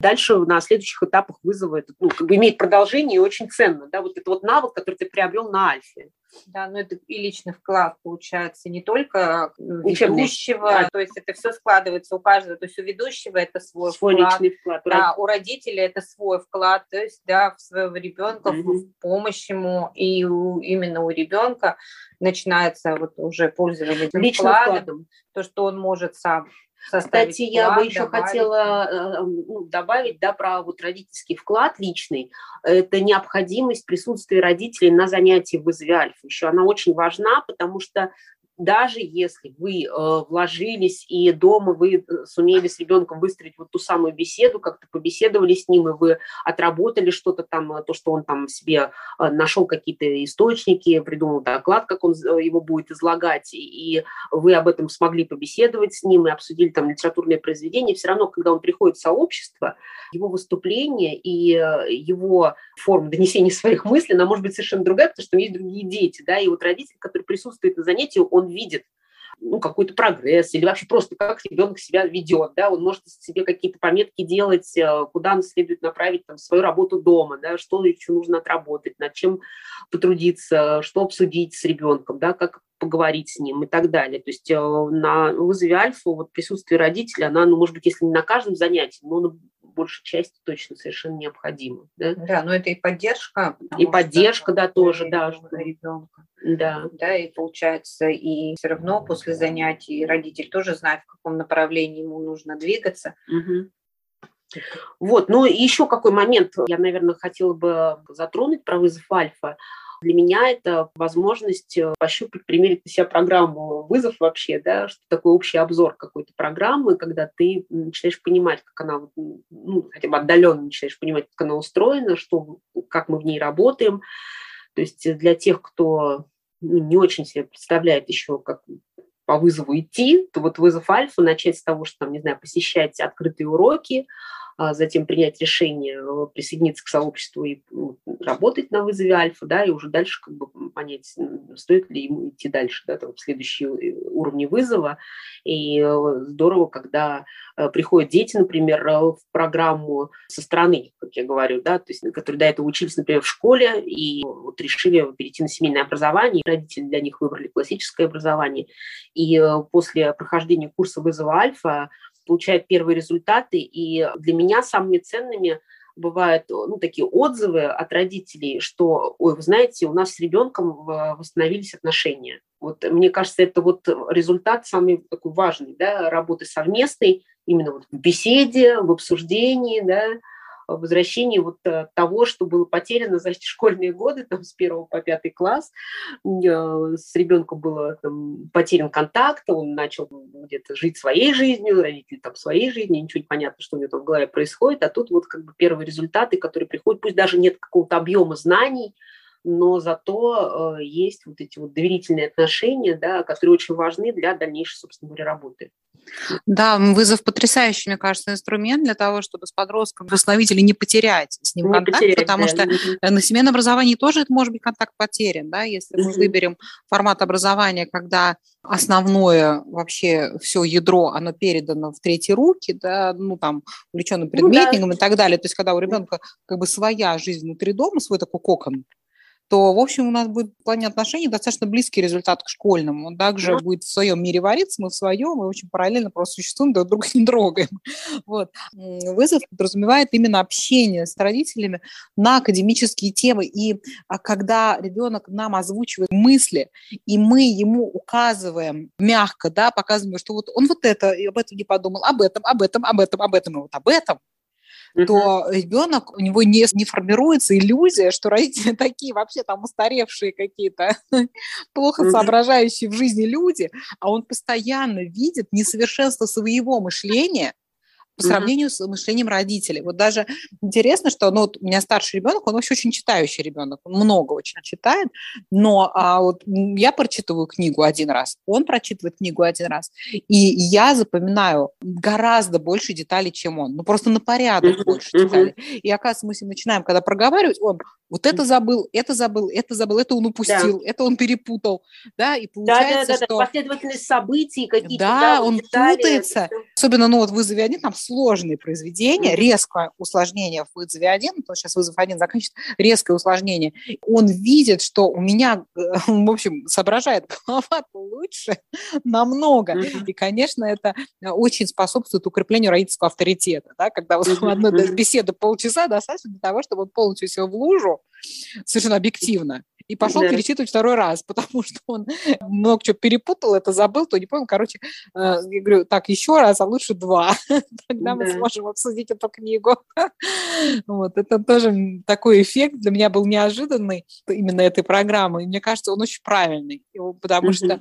Дальше на следующих этапах вызова это ну, как бы имеет продолжение и очень ценно. Да, вот это вот навык, который ты приобрел на альфе. Да, но это и личный вклад получается не только ведущего, да. то есть это все складывается у каждого, то есть у ведущего это свой, свой вклад, личный вклад, да, у родителей это свой вклад, то есть да, в своего ребенка, mm в помощь ему, и у, именно у ребенка начинается вот уже пользование этим вкладом, то, что он может сам кстати, я бы еще добавить. хотела э, ну, добавить, да, про вот родительский вклад личный. Это необходимость присутствия родителей на занятии в вызове альфа. Еще она очень важна, потому что даже если вы э, вложились и дома вы э, сумели с ребенком выстроить вот ту самую беседу, как-то побеседовали с ним, и вы отработали что-то там, э, то, что он там себе э, нашел какие-то источники, придумал доклад, как он э, его будет излагать, и вы об этом смогли побеседовать с ним и обсудили там литературное произведение, все равно, когда он приходит в сообщество, его выступление и его форма донесения своих мыслей, она может быть совершенно другая, потому что есть другие дети, да, и вот родитель, который присутствует на занятии, он видит ну, какой-то прогресс или вообще просто как ребенок себя ведет, да, он может себе какие-то пометки делать, э, куда он следует направить там, свою работу дома, да, что еще нужно отработать, над чем потрудиться, что обсудить с ребенком, да, как поговорить с ним и так далее. То есть э, на вызове альфа вот присутствие родителя, она, ну, может быть, если не на каждом занятии, но большей части точно совершенно необходимо. Да, да но это и поддержка. И поддержка, да, тоже, да. Ребенка. Да. да, и получается, и все равно после занятий родитель тоже знает, в каком направлении ему нужно двигаться. Угу. Вот, ну еще какой момент я, наверное, хотела бы затронуть про вызов альфа. Для меня это возможность э, пощупать, примерить на себя программу вызов вообще, да, что такое общий обзор какой-то программы, когда ты начинаешь понимать, как она, ну, хотя бы отдаленно начинаешь понимать, как она устроена, что, как мы в ней работаем. То есть для тех, кто ну, не очень себе представляет еще, как по вызову идти, то вот вызов альфа начать с того, что, там, не знаю, посещать открытые уроки, затем принять решение э, присоединиться к сообществу и ну, работать на вызове альфа, да, и уже дальше как бы понять, стоит ли ему идти дальше, да, там, в следующие э, уровни вызова. И э, здорово, когда приходят дети, например, в программу со стороны, как я говорю, да, то есть, которые до этого учились, например, в школе и вот решили перейти на семейное образование, родители для них выбрали классическое образование. И после прохождения курса вызова альфа получают первые результаты. И для меня самыми ценными бывают ну, такие отзывы от родителей, что, ой, вы знаете, у нас с ребенком восстановились отношения. Вот мне кажется, это вот результат самый такой важный, да, работы совместной, именно вот в беседе, в обсуждении, да, возвращении вот э, того, что было потеряно за [LAUGHS] школьные годы, там, с первого по пятый класс. Э, с ребенком там, потерян контакт, он начал где-то жить своей жизнью, родители там своей жизнью, ничего не понятно, что у него там в голове происходит, а тут вот как бы первые результаты, которые приходят, пусть даже нет какого-то объема знаний, но зато э, есть вот эти вот доверительные отношения, да, которые очень важны для дальнейшей, собственно говоря, работы. Да, вызов потрясающий, мне кажется, инструмент для того, чтобы с подростком восстановить или не потерять с ним не контакт, потерять, потому да. что на семейном образовании тоже это может быть контакт потерян, да, если мы выберем формат образования, когда основное вообще все ядро, оно передано в третьи руки, да, ну там увлеченным предметником ну, да. и так далее, то есть когда у ребенка как бы своя жизнь внутри дома, свой такой кокон, то, в общем, у нас будет в плане отношений достаточно близкий результат к школьному. Он также будет в своем мире вариться, мы в своем, и очень параллельно просто существуем, друг друга не трогаем. [LAUGHS] Вот. Вызов подразумевает именно общение с родителями на академические темы. И а, когда ребенок нам озвучивает мысли, и мы ему указываем мягко, да, показываем, что вот он вот это, об этом не подумал, об этом, об этом, об этом, об этом, и вот об этом, mm-hmm. то ребенок, у него не, не формируется иллюзия, что родители [LAUGHS] такие вообще там устаревшие какие-то, [LAUGHS] плохо mm-hmm. соображающие в жизни люди, а он постоянно видит несовершенство своего мышления, по сравнению mm-hmm. с мышлением родителей. Вот даже интересно, что ну, вот у меня старший ребенок, он вообще очень читающий ребенок, он много очень читает, но а вот я прочитываю книгу один раз, он прочитывает книгу один раз, и я запоминаю гораздо больше деталей, чем он, ну просто на порядок mm-hmm. больше деталей. И оказывается, мы с ним начинаем, когда проговаривать, он вот это забыл, это забыл, это забыл, это он упустил, да. это он перепутал, да, и получается, да, да, да, что... последовательность событий какие-то. Да, да он детали, путается. Особенно, ну вот в вызове один, там сложные произведения, резкое усложнение в вызове один, то сейчас вызов один заканчивается, резкое усложнение. Он видит, что у меня, в общем, соображает [LAUGHS] голова лучше намного. Mm-hmm. И, конечно, это очень способствует укреплению родительского авторитета, да, когда вот mm-hmm. одной беседы полчаса достаточно для того, чтобы он полностью сел в лужу, совершенно объективно и пошел да. перечитывать второй раз, [LAUGHS] потому что он много чего перепутал, это забыл, то не понял. Короче, э, я говорю, так, еще раз, а лучше два. [LAUGHS] Тогда да. мы сможем обсудить эту книгу. [LAUGHS] вот, это тоже такой эффект для меня был неожиданный именно этой программы. И мне кажется, он очень правильный, потому что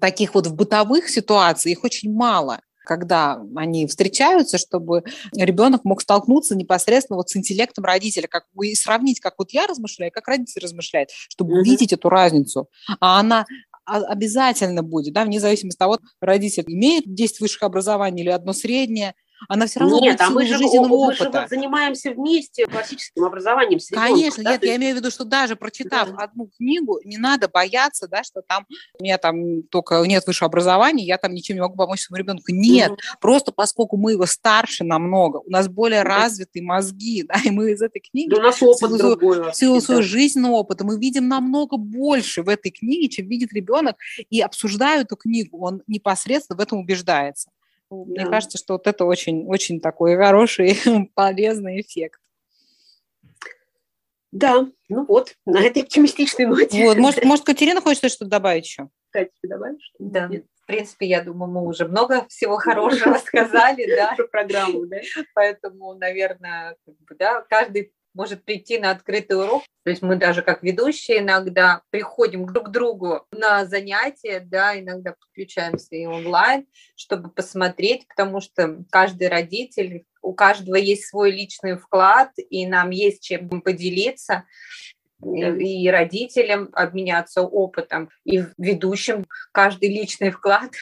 таких вот в бытовых ситуациях их очень мало когда они встречаются, чтобы ребенок мог столкнуться непосредственно вот с интеллектом родителя, как и сравнить, как вот я размышляю, как родитель размышляет, чтобы mm-hmm. увидеть эту разницу. А она обязательно будет, да, вне зависимости от того, родитель имеет 10 высших образований или одно среднее – она все равно нет, а мы же, жизненного мы опыта. же вот занимаемся вместе классическим образованием с ребенком. Конечно, да? нет, я имею в виду, что даже прочитав да. одну книгу, не надо бояться, да, что там у меня там только нет высшего образования, я там ничем не могу помочь своему ребенку. Нет, угу. просто поскольку мы его старше намного, у нас более да. развитые мозги, [LAUGHS] да, и мы из этой книги... Да у нас опыт всю, другой. Вообще, свою да. жизненный опыт, мы видим намного больше в этой книге, чем видит ребенок, и обсуждая эту книгу, он непосредственно в этом убеждается. Мне да. кажется, что вот это очень, очень такой хороший, [LAUGHS] полезный эффект. Да, ну вот, на этой оптимистичной ноте. Вот, может, [LAUGHS] может Катерина хочет что-то добавить еще? Катя, добавишь? Да. Нет. В принципе, я думаю, мы уже много всего хорошего [LAUGHS] сказали, да, про программу, да. Поэтому, наверное, да, каждый может прийти на открытый урок. То есть мы даже как ведущие иногда приходим друг к другу на занятия, да, иногда подключаемся и онлайн, чтобы посмотреть, потому что каждый родитель, у каждого есть свой личный вклад, и нам есть чем поделиться и родителям обменяться опытом, и ведущим каждый личный вклад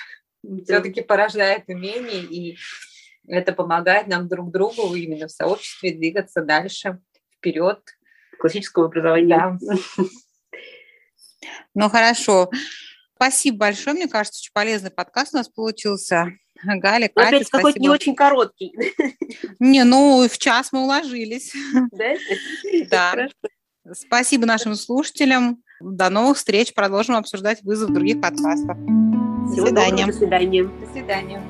все-таки порождает умение, и это помогает нам друг другу именно в сообществе двигаться дальше вперед классического образования. Да. Ну хорошо. Спасибо большое. Мне кажется, очень полезный подкаст у нас получился. Галя, Катя, Опять какой-то не очень короткий. Не, ну в час мы уложились. Да? Да. Спасибо нашим слушателям. До новых встреч. Продолжим обсуждать вызов других подкастов. До свидания. До свидания. До свидания.